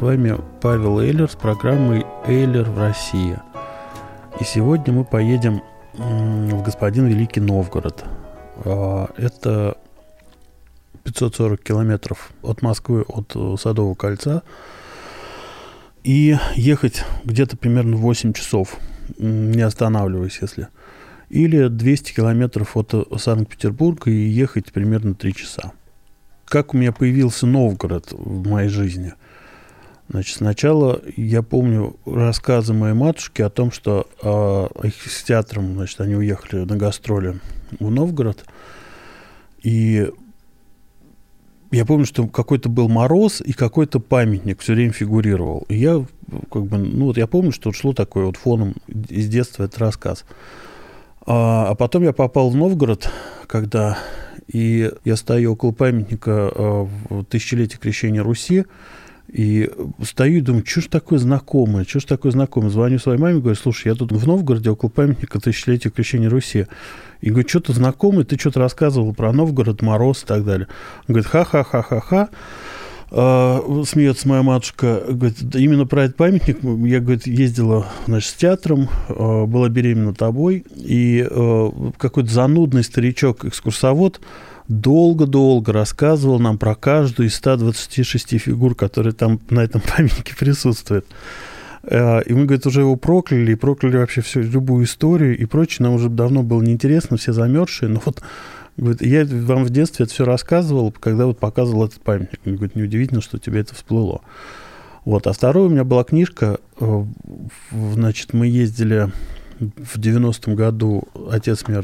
с вами Павел Эйлер с программой «Эйлер в России». И сегодня мы поедем в господин Великий Новгород. А, Это 540 километров от Москвы, от э, Садового кольца. И ехать где-то примерно 8 часов, не останавливаясь, если. Или 200 километров от э, Санкт-Петербурга и ехать примерно 3 часа как у меня появился Новгород в моей жизни. Значит, сначала я помню рассказы моей матушки о том, что э, их с театром, значит, они уехали на гастроли в Новгород. И я помню, что какой-то был мороз и какой-то памятник все время фигурировал. И я как бы, ну вот я помню, что шло такое вот фоном из детства этот рассказ. А, а потом я попал в Новгород, когда и я стою около памятника э, в тысячелетие крещения Руси, и стою и думаю, что ж такое знакомое, что ж такое знакомое. Звоню своей маме, говорю, слушай, я тут в Новгороде около памятника тысячелетия крещения Руси. И говорю, что-то знакомый, ты что-то рассказывал про Новгород, мороз и так далее. Он говорит, ха-ха-ха-ха-ха. А, смеется моя матушка, говорит, «Да именно про этот памятник я, говорит, ездила, значит, с театром, а, была беременна тобой, и а, какой-то занудный старичок-экскурсовод долго-долго рассказывал нам про каждую из 126 фигур, которые там на этом памятнике присутствуют. А, И мы, говорит, уже его прокляли, и прокляли вообще всю любую историю и прочее. Нам уже давно было неинтересно, все замерзшие. Но вот Говорит, я вам в детстве это все рассказывал, когда вот показывал этот памятник. Он говорит, неудивительно, что тебе это всплыло. Вот. А второе у меня была книжка. э, Значит, мы ездили в 90-м году. Отец меня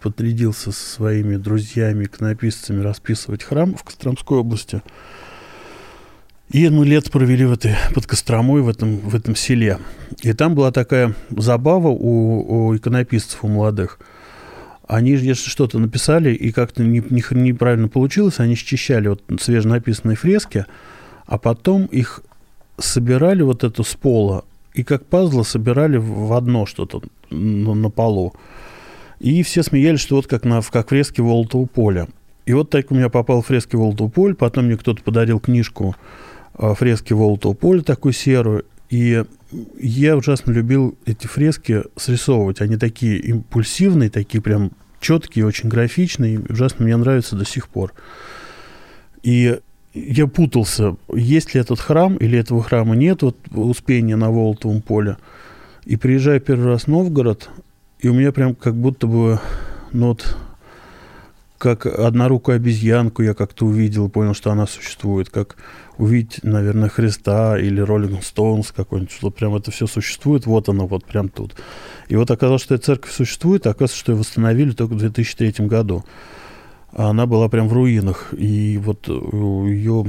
подрядился со своими друзьями, иконописцами расписывать храм в Костромской области. И мы лет провели в этой, под Костромой, в этом, в этом селе. И там была такая забава у, у иконописцев, у молодых – они, если что-то написали и как-то не, не- неправильно получилось, они счищали вот свеженаписанные фрески, а потом их собирали вот эту с пола и как пазлы собирали в одно что-то на, на полу. И все смеялись, что вот как, на, как фрески Волтового поля. И вот так у меня попал фрески Волтового поля, потом мне кто-то подарил книжку э, фрески Волтового поля, такую серую, и я ужасно любил эти фрески срисовывать. Они такие импульсивные, такие прям четкие, очень графичные. и Ужасно мне нравятся до сих пор. И я путался, есть ли этот храм или этого храма нет, вот Успения на Волотовом поле. И приезжаю первый раз в Новгород, и у меня прям как будто бы, ну вот, как однорукую обезьянку я как-то увидел, понял, что она существует, как увидеть, наверное, Христа или Роллинг Стоунс какой-нибудь, что прям это все существует, вот оно, вот прям тут. И вот оказалось, что эта церковь существует, а оказывается, что ее восстановили только в 2003 году. А она была прям в руинах, и вот ее,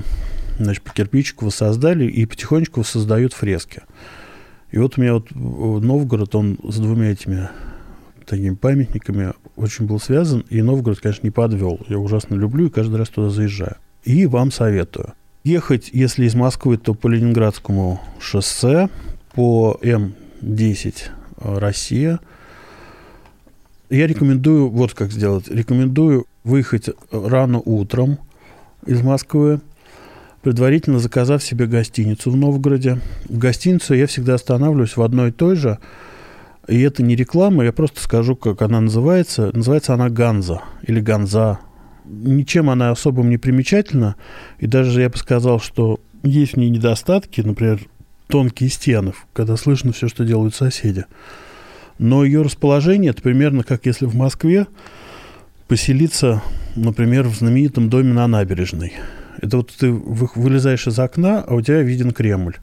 значит, по кирпичику воссоздали, и потихонечку воссоздают фрески. И вот у меня вот э, Новгород, он с двумя этими такими памятниками очень был связан, и Новгород, конечно, не подвел. Я ужасно люблю и каждый раз туда заезжаю. И вам советую. Ехать, если из Москвы, то по Ленинградскому шоссе, по М10 э, Россия. Я рекомендую, вот как сделать, рекомендую выехать рано утром из Москвы, предварительно заказав себе гостиницу в Новгороде. В гостиницу я всегда останавливаюсь в одной и той же, и это не реклама, я просто скажу, как она называется. Называется она Ганза или Ганза. Ничем она особым не примечательна, и даже я бы сказал, что есть в ней недостатки, например, тонкие стены, когда слышно все, что делают соседи. Но ее расположение, это примерно как если в Москве поселиться, например, в знаменитом доме на набережной. Это вот ты вы- вылезаешь из окна, а у тебя виден Кремль.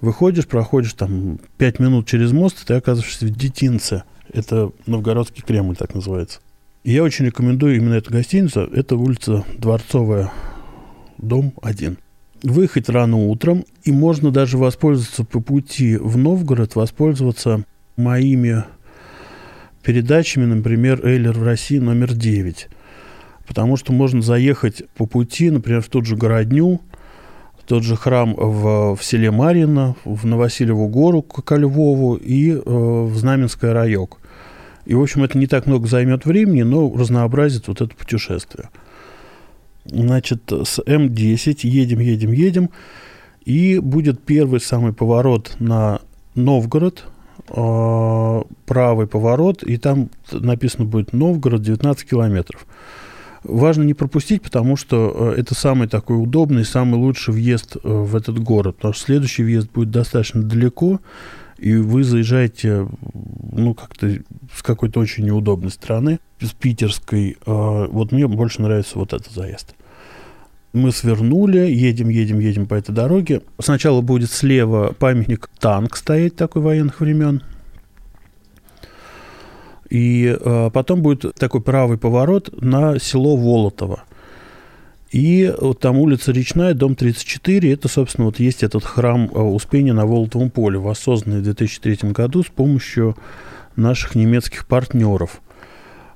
Выходишь, проходишь там пять минут через мост, и ты оказываешься в Детинце. Это Новгородский Кремль, так называется. И я очень рекомендую именно эту гостиницу. Это улица Дворцовая, дом один. Выехать рано утром, и можно даже воспользоваться по пути в Новгород, воспользоваться моими передачами, например, «Эйлер в России» номер 9. Потому что можно заехать по пути, например, в тот же Городню, тот же храм в, в селе Марьино, в Новосилеву гору ко Львову и э, в Знаменское райок. И, в общем, это не так много займет времени, но разнообразит вот это путешествие. Значит, с М10 едем, едем, едем. И будет первый самый поворот на Новгород, э, правый поворот, и там написано будет Новгород 19 километров. Важно не пропустить, потому что э, это самый такой удобный, самый лучший въезд э, в этот город, потому что следующий въезд будет достаточно далеко, и вы заезжаете, ну, как-то с какой-то очень неудобной стороны, с питерской. Э, вот мне больше нравится вот этот заезд. Мы свернули, едем, едем, едем по этой дороге. Сначала будет слева памятник танк стоять такой военных времен. И э, потом будет такой правый поворот на село Волотово. И вот там улица Речная, дом 34, это, собственно, вот есть этот храм э, Успения на Волотовом поле, воссозданный в 2003 году с помощью наших немецких партнеров.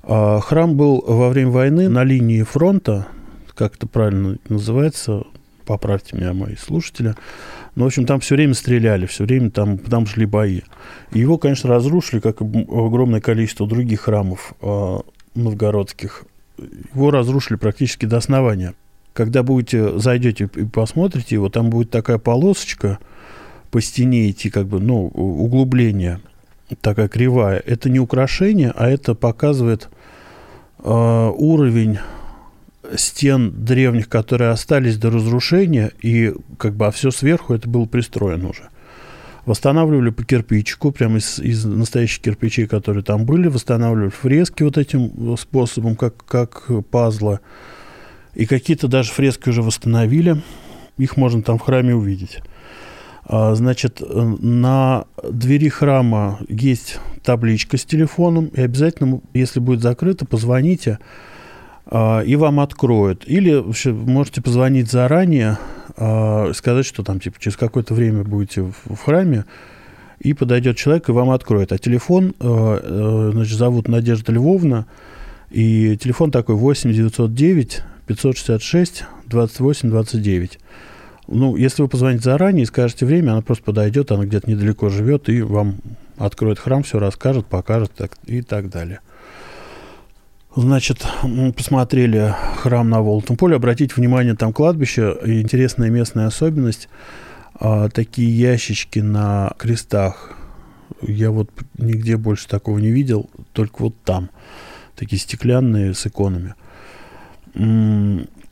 А храм был во время войны на линии фронта, как это правильно называется, поправьте меня, мои слушатели. Но, в общем, там все время стреляли, все время там, там шли бои. Его, конечно, разрушили, как и огромное количество других храмов э, новгородских. Его разрушили практически до основания. Когда будете, зайдете и посмотрите его, там будет такая полосочка по стене идти, как бы, ну, углубление, такая кривая. Это не украшение, а это показывает э, уровень стен древних, которые остались до разрушения, и как бы, а все сверху это было пристроено уже. Восстанавливали по кирпичику, прямо из, из настоящих кирпичей, которые там были, восстанавливали фрески вот этим способом, как, как пазла. И какие-то даже фрески уже восстановили. Их можно там в храме увидеть. А, значит, на двери храма есть табличка с телефоном, и обязательно, если будет закрыто, позвоните и вам откроют. Или можете позвонить заранее, а, сказать, что там типа через какое-то время будете в храме, и подойдет человек и вам откроет. А телефон, а, значит, зовут Надежда Львовна, и телефон такой 8 909 566 28 29. Ну, если вы позвоните заранее и скажете время, она просто подойдет, она где-то недалеко живет, и вам откроет храм, все расскажет, покажет так, и так далее. Значит, посмотрели храм на Волтом поле. Обратите внимание, там кладбище. Интересная местная особенность. А, такие ящички на крестах. Я вот нигде больше такого не видел. Только вот там. Такие стеклянные с иконами.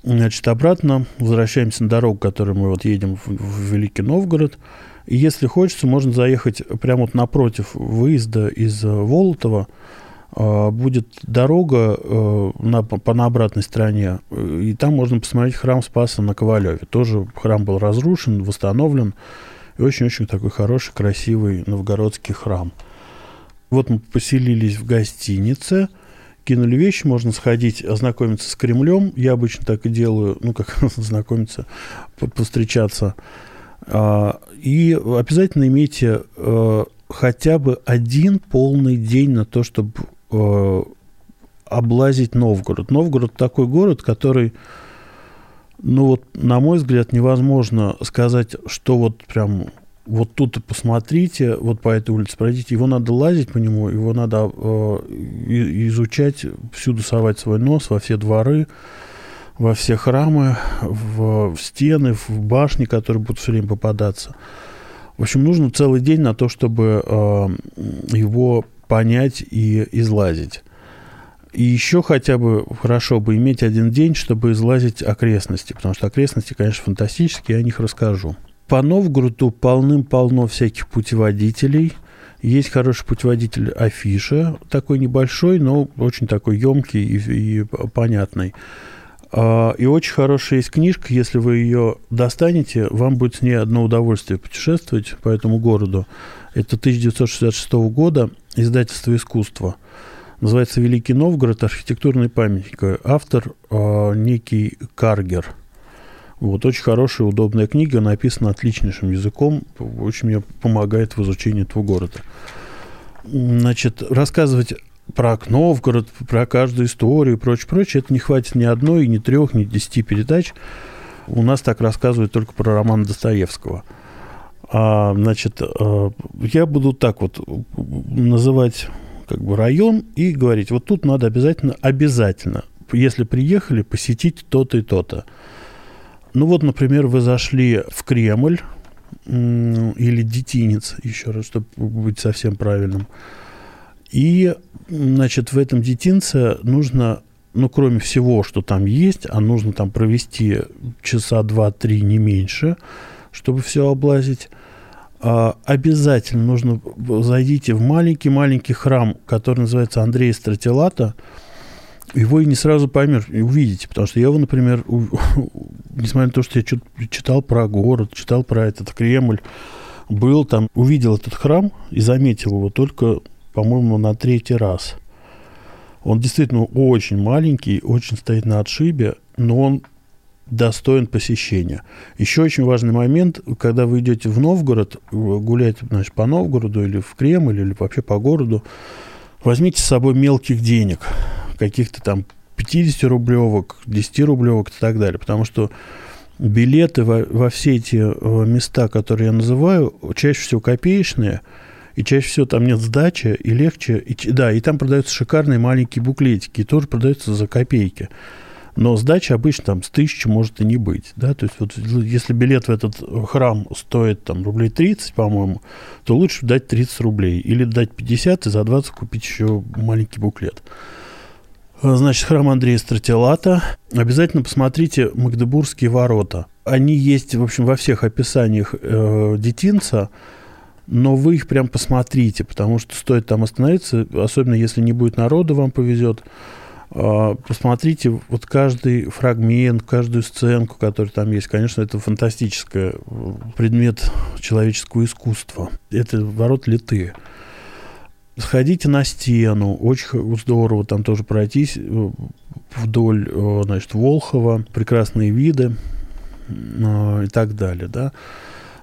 Значит, обратно возвращаемся на дорогу, которой мы вот едем в, в Великий Новгород. И если хочется, можно заехать прямо вот напротив выезда из Волотова – а, будет дорога э, на, по, на обратной стороне, э, и там можно посмотреть храм Спаса на Ковалеве. Тоже храм был разрушен, восстановлен, и очень-очень такой хороший, красивый новгородский храм. Вот мы поселились в гостинице, кинули вещи, можно сходить, ознакомиться с Кремлем. Я обычно так и делаю, ну, как знакомиться, повстречаться. А, и обязательно имейте э, хотя бы один полный день на то, чтобы э, облазить Новгород. Новгород такой город, который, ну вот, на мой взгляд, невозможно сказать, что вот прям вот тут и посмотрите, вот по этой улице пройдите, его надо лазить по нему, его надо э, изучать, всюду совать свой нос, во все дворы, во все храмы, в, в стены, в башни, которые будут все время попадаться. В общем, нужно целый день на то, чтобы э, его понять и излазить. И еще хотя бы хорошо бы иметь один день, чтобы излазить окрестности, потому что окрестности, конечно, фантастические, я о них расскажу. По Новгороду полным-полно всяких путеводителей. Есть хороший путеводитель Афиша, такой небольшой, но очень такой емкий и, и понятный. А, и очень хорошая есть книжка, если вы ее достанете, вам будет с ней одно удовольствие путешествовать по этому городу. Это 1966 года, издательство «Искусство». Называется «Великий Новгород. Архитектурный памятник». Автор э, некий Каргер. Вот, очень хорошая, удобная книга, написана отличнейшим языком, очень мне помогает в изучении этого города. Значит, рассказывать про Новгород, про каждую историю и прочее, прочее, это не хватит ни одной, ни трех, ни десяти передач. У нас так рассказывают только про роман Достоевского. А, значит, э, я буду так вот называть как бы район и говорить, вот тут надо обязательно, обязательно, если приехали, посетить то-то и то-то. Ну вот, например, вы зашли в Кремль или Детинец, еще раз, чтобы быть совсем правильным. И, значит, в этом детинце нужно, ну, кроме всего, что там есть, а нужно там провести часа два-три, не меньше, чтобы все облазить. А, обязательно нужно зайдите в маленький-маленький храм, который называется Андрея Стратилата. Его и не сразу поймешь, и увидите, потому что я его, например, у, несмотря на то, что я читал про город, читал про этот Кремль, был там, увидел этот храм и заметил его только по-моему, на третий раз. Он действительно очень маленький, очень стоит на отшибе, но он достоин посещения. Еще очень важный момент, когда вы идете в Новгород, гулять значит, по Новгороду или в Кремль, или вообще по городу, возьмите с собой мелких денег, каких-то там 50-рублевок, 10-рублевок и так далее, потому что билеты во, во все эти э, места, которые я называю, чаще всего копеечные – и чаще всего там нет сдачи, и легче. И, да, и там продаются шикарные маленькие буклетики, и тоже продаются за копейки. Но сдача обычно там с тысячи может и не быть. Да? То есть вот если билет в этот храм стоит там рублей 30, по-моему, то лучше дать 30 рублей. Или дать 50 и за 20 купить еще маленький буклет. Значит, храм Андрея Стратилата. Обязательно посмотрите Магдебургские ворота. Они есть, в общем, во всех описаниях э, детинца но вы их прям посмотрите, потому что стоит там остановиться, особенно если не будет народа, вам повезет. А, посмотрите вот каждый фрагмент, каждую сценку, которая там есть. Конечно, это фантастический предмет человеческого искусства. Это ворот литые. Сходите на стену, очень здорово там тоже пройтись э, вдоль, э, значит, Волхова, прекрасные виды э, и так далее, да.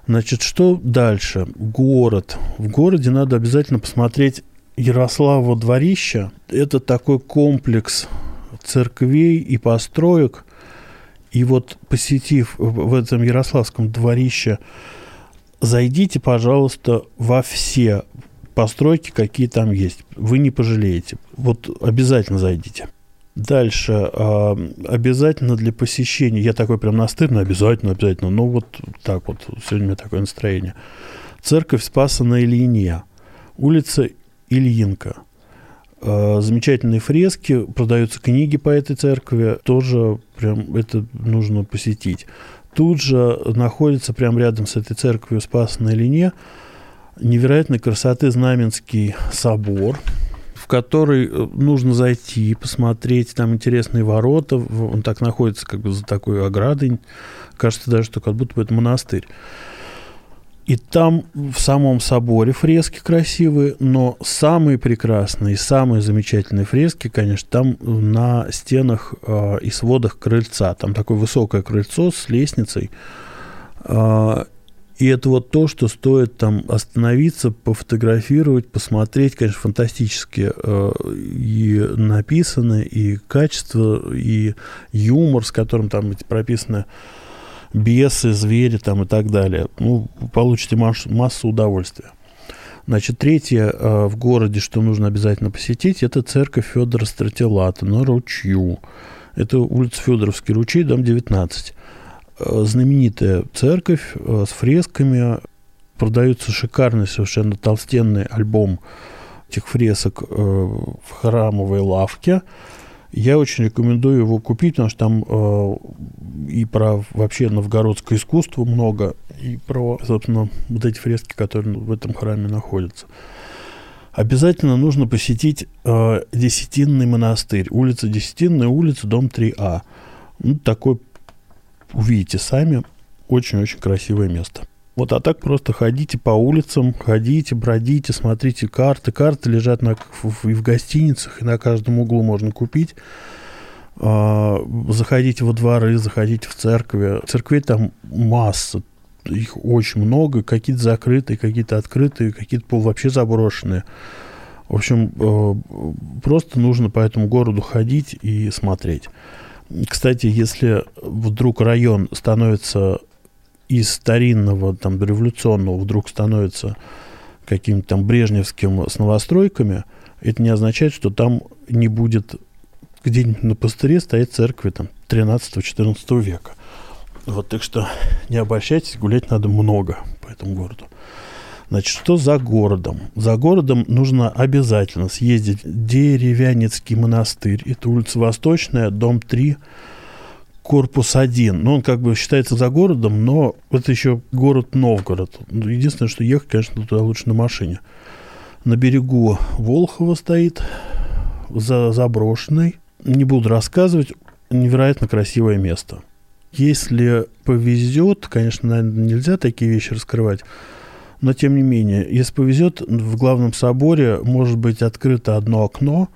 Значит, что дальше? Город. В городе надо обязательно посмотреть Ярославово дворище. Это такой комплекс церквей и построек. И вот посетив в этом Ярославском дворище, зайдите, пожалуйста, во все постройки, какие там есть. Вы не пожалеете. Вот обязательно зайдите. Дальше. А, обязательно для посещения, я такой прям настырный, обязательно, обязательно, ну вот так вот, сегодня у меня такое настроение. Церковь Спаса на Ильине, улица Ильинка. А, замечательные фрески, продаются книги по этой церкви, тоже прям это нужно посетить. Тут же находится прямо рядом с этой церковью Спаса на Ильине невероятной красоты Знаменский собор – в который э, нужно зайти, посмотреть, там интересные ворота, он так находится как бы за такой оградой, кажется даже, что как будто бы это монастырь. И там в самом соборе фрески красивые, но самые прекрасные, самые замечательные фрески, конечно, там на стенах э, и сводах крыльца. Там такое высокое крыльцо с лестницей. Э, и это вот то, что стоит там остановиться, пофотографировать, посмотреть, конечно, фантастически э, и написано, и качество, и юмор, с которым там прописаны бесы, звери там и так далее. Ну, получите массу, массу удовольствия. Значит, третье э, в городе, что нужно обязательно посетить, это церковь Федора Стратилата на ручью. Это улица Федоровский ручей, дом 19. Э, знаменитая церковь э, с фресками. Продается шикарный совершенно толстенный альбом этих фресок в храмовой лавке. Я очень рекомендую его купить, потому что там и про вообще новгородское искусство много, и про, собственно, вот эти фрески, которые в этом храме находятся. Обязательно нужно посетить э, Десятинный монастырь. Улица Десятинная, улица, дом 3А. Ну, такой увидите сами. Очень-очень красивое место. Вот, а так просто ходите по улицам, ходите, бродите, смотрите карты. Карты лежат на, и в гостиницах, и на каждом углу можно купить. А, заходите во дворы, заходите в церкви. Церквей там масса, их очень много, какие-то закрытые, какие-то открытые, какие-то вообще заброшенные. В общем, э, просто нужно по этому городу ходить и смотреть. Кстати, если вдруг район становится из старинного, там, революционного, вдруг становится каким-то там брежневским с новостройками, это не означает, что там не будет где-нибудь на пустыре стоять церкви там 13-14 века. Вот, так что не обольщайтесь, гулять надо много по этому городу. Значит, что за городом? За городом нужно обязательно съездить в Деревянецкий монастырь. Это улица Восточная, дом 3, корпус 1. Ну, он как бы считается за городом, но это еще город Новгород. Единственное, что ехать, конечно, туда лучше на машине. На берегу Волхова стоит, за заброшенный. Не буду рассказывать, невероятно красивое место. Если повезет, конечно, наверное, нельзя такие вещи раскрывать, но тем не менее, если повезет, в главном соборе может быть открыто одно окно,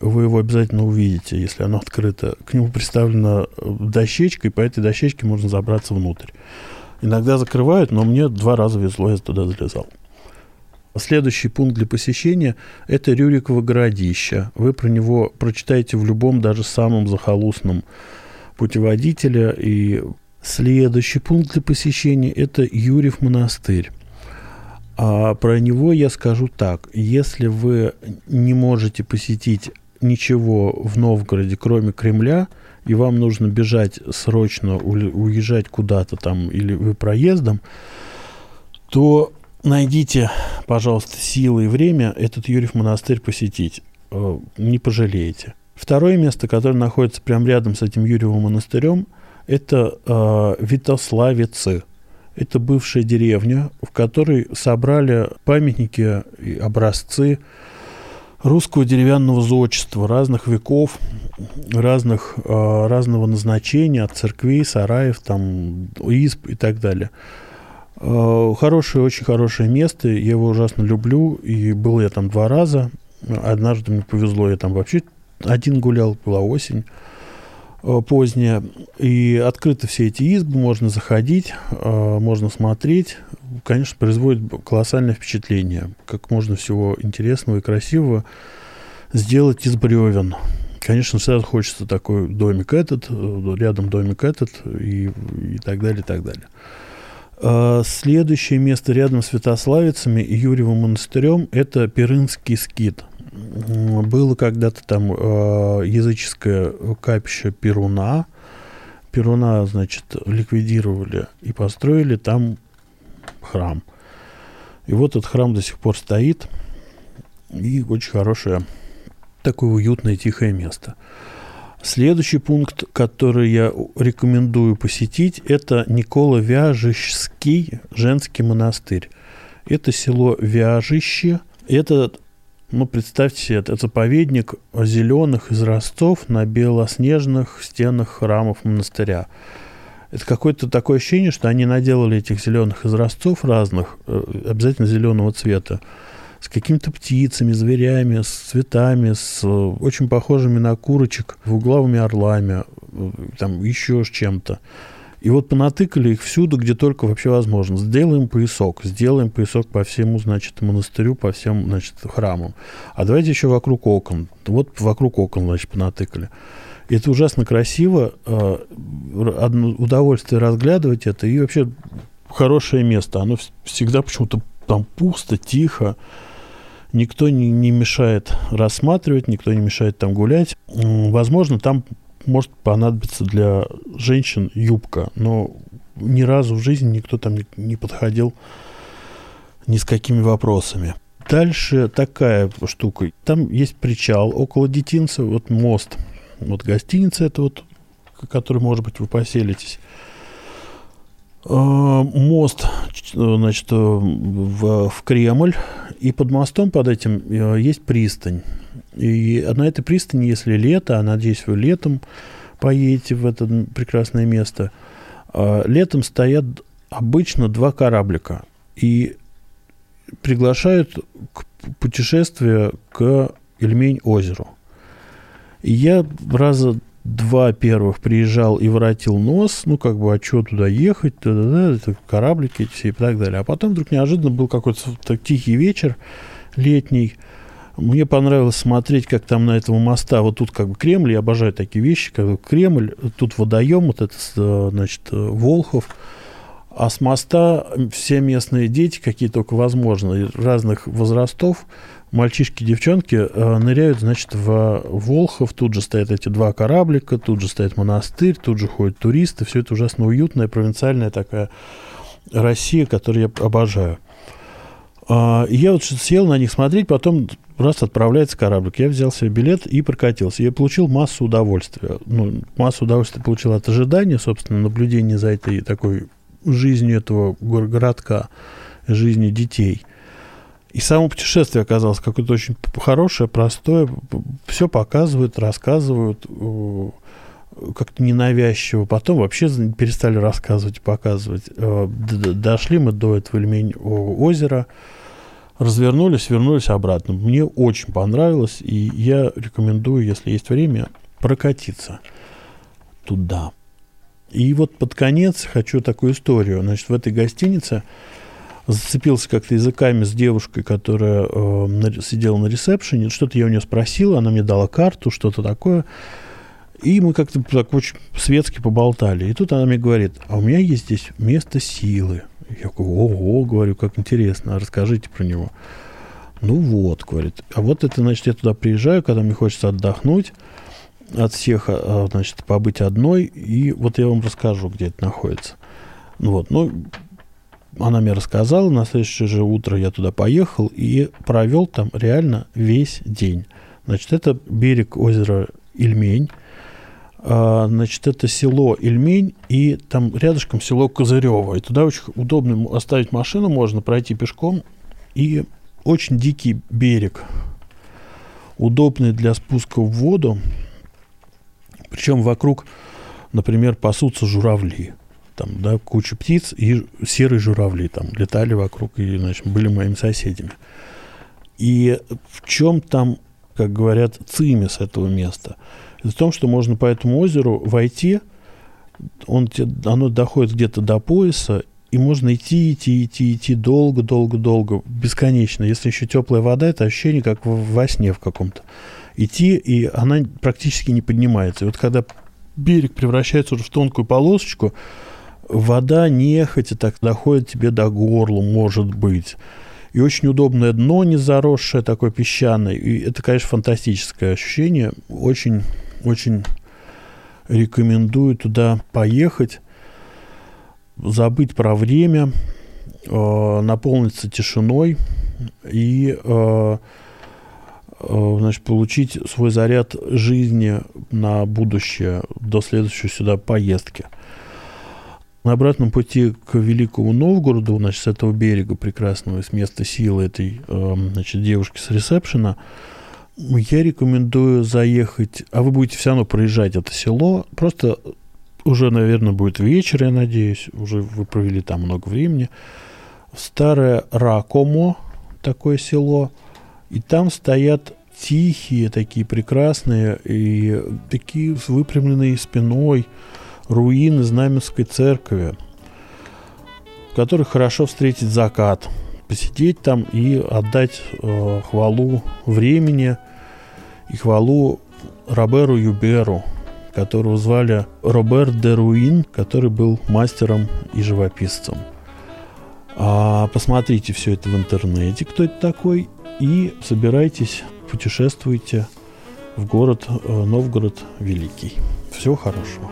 вы его обязательно увидите, если оно открыто. К нему приставлена дощечка, и по этой дощечке можно забраться внутрь. Иногда закрывают, но мне два раза везло, я туда залезал. Следующий пункт для посещения – это Рюриково городище. Вы про него прочитаете в любом, даже самом захолустном путеводителе. И следующий пункт для посещения – это Юрьев монастырь. А про него я скажу так. Если вы не можете посетить ничего в Новгороде, кроме Кремля, и вам нужно бежать срочно, уезжать куда-то там, или вы проездом, то найдите, пожалуйста, силы и время этот Юрьев монастырь посетить. Э, не пожалеете. Второе место, которое находится прямо рядом с этим Юрьевым монастырем, это э, Витославицы. Это бывшая деревня, в которой собрали памятники и образцы русского деревянного зодчества разных веков, разных, э, разного назначения, от церквей, сараев, там, изб и так далее. Э, хорошее, очень хорошее место, я его ужасно люблю, и был я там два раза. Однажды мне повезло, я там вообще один гулял, была осень. Э, поздняя. И открыты все эти избы, можно заходить, можно смотреть. Конечно, производит колоссальное впечатление, как можно всего интересного и красивого сделать из бревен. Конечно, сразу хочется такой домик этот, э, рядом домик этот и, и так далее, и так далее. Следующее место рядом с Святославицами и Юрьевым монастырем – это Перынский скит – было когда-то там э, языческое капище Перуна. Перуна, значит, ликвидировали и построили там храм. И вот этот храм до сих пор стоит. И очень хорошее, такое уютное, тихое место. Следующий пункт, который я рекомендую посетить, это Никола Вяжищский женский монастырь. Это село Вяжище. Это ну, представьте себе, это заповедник зеленых израстов на белоснежных стенах храмов монастыря. Это какое-то такое ощущение, что они наделали этих зеленых израстов разных, э, обязательно зеленого цвета, с какими-то птицами, зверями, с цветами, с э, очень похожими на курочек, двуглавыми орлами, э, там еще с чем-то. И вот понатыкали их всюду, где только вообще возможно. Сделаем поясок, сделаем поясок по всему, значит, монастырю, по всем, значит, храмам. А давайте еще вокруг окон. Вот вокруг окон, значит, понатыкали. Это ужасно красиво, э, удовольствие разглядывать это, и вообще хорошее место. Оно всегда почему-то там пусто, тихо. Никто не, не мешает рассматривать, никто не мешает там гулять. Возможно, там может понадобиться для женщин юбка, но ни разу в жизни никто там не подходил ни с какими вопросами. Дальше такая штука. Там есть причал около детинца, вот мост. Вот гостиница это вот, который, может быть, вы поселитесь. А, мост, значит, в, в Кремль, и под мостом, под этим, э, есть пристань. И на этой пристани, если лето, а надеюсь, вы летом поедете в это прекрасное место, а, летом стоят обычно два кораблика и приглашают к путешествию к Ильмень озеру. И я раза два первых приезжал и воротил нос, ну, как бы, а что туда ехать, да, да, да, кораблики эти все и так далее. А потом вдруг неожиданно был какой-то тихий вечер летний, мне понравилось смотреть, как там на этого моста, вот тут как бы Кремль, я обожаю такие вещи, как Кремль, тут водоем, вот это, значит, Волхов, а с моста все местные дети, какие только возможно, разных возрастов, мальчишки, девчонки э, ныряют, значит, в Волхов. Тут же стоят эти два кораблика, тут же стоит монастырь, тут же ходят туристы. Все это ужасно уютная, провинциальная такая Россия, которую я обожаю. А, я вот сел на них смотреть, потом раз отправляется кораблик. Я взял себе билет и прокатился. Я получил массу удовольствия. Ну, массу удовольствия получил от ожидания, собственно, наблюдения за этой такой жизнью этого городка, жизнью детей – и само путешествие оказалось какое-то очень хорошее, простое. Все показывают, рассказывают как-то ненавязчиво. Потом вообще перестали рассказывать, показывать. Э, дошли мы до этого Ильмень озера, развернулись, вернулись обратно. Мне очень понравилось, и я рекомендую, если есть время, прокатиться туда. И вот под конец хочу такую историю. Значит, в этой гостинице зацепился как-то языками с девушкой, которая э, сидела на ресепшене. Что-то я у нее спросил, она мне дала карту, что-то такое. И мы как-то так очень светски поболтали. И тут она мне говорит, а у меня есть здесь место силы. Я говорю, ого, говорю, как интересно, расскажите про него. Ну вот, говорит, а вот это, значит, я туда приезжаю, когда мне хочется отдохнуть от всех, а, а, значит, побыть одной, и вот я вам расскажу, где это находится. Ну вот, ну, она мне рассказала, на следующее же утро я туда поехал и провел там реально весь день. Значит, это берег озера Ильмень, а, значит, это село Ильмень, и там рядышком село Козырево. И туда очень удобно оставить машину, можно пройти пешком. И очень дикий берег, удобный для спуска в воду. Причем вокруг, например, пасутся журавли там, да, куча птиц и серые журавли там летали вокруг и, значит, были моими соседями. И в чем там, как говорят, цимис этого места? Это в том, что можно по этому озеру войти, он, оно доходит где-то до пояса, и можно идти, идти, идти, идти долго, долго, долго, бесконечно. Если еще теплая вода, это ощущение как во сне в каком-то. Идти, и она практически не поднимается. И вот когда берег превращается уже в тонкую полосочку, вода нехотя так доходит тебе до горла, может быть. И очень удобное дно, не заросшее, такое песчаное. И это, конечно, фантастическое ощущение. Очень, очень рекомендую туда поехать, забыть про время, э, наполниться тишиной и э, э, значит, получить свой заряд жизни на будущее до следующей сюда поездки – на обратном пути к Великому Новгороду, значит, с этого берега прекрасного, с места силы этой эм, значит, девушки с ресепшена, я рекомендую заехать, а вы будете все равно проезжать это село, просто уже, наверное, будет вечер, я надеюсь, уже вы провели там много времени. Старое Ракомо, такое село, и там стоят тихие, такие прекрасные, и такие с выпрямленной спиной, руины Знаменской церкви, в которых хорошо встретить закат, посидеть там и отдать э, хвалу времени и хвалу Роберу Юберу, которого звали Робер де Руин, который был мастером и живописцем. А посмотрите все это в интернете, кто это такой, и собирайтесь, путешествуйте в город э, Новгород Великий. Всего хорошего.